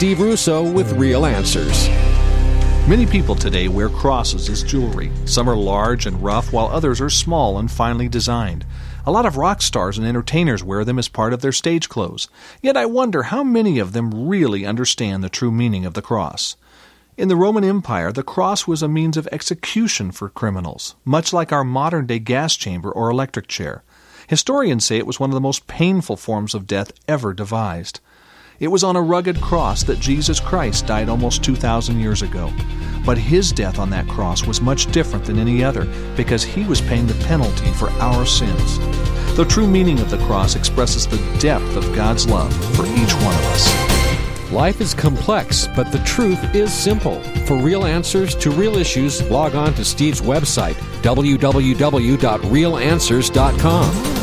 Steve Russo with Real Answers. Many people today wear crosses as jewelry. Some are large and rough, while others are small and finely designed. A lot of rock stars and entertainers wear them as part of their stage clothes. Yet I wonder how many of them really understand the true meaning of the cross. In the Roman Empire, the cross was a means of execution for criminals, much like our modern day gas chamber or electric chair. Historians say it was one of the most painful forms of death ever devised. It was on a rugged cross that Jesus Christ died almost 2,000 years ago. But his death on that cross was much different than any other because he was paying the penalty for our sins. The true meaning of the cross expresses the depth of God's love for each one of us. Life is complex, but the truth is simple. For real answers to real issues, log on to Steve's website, www.realanswers.com.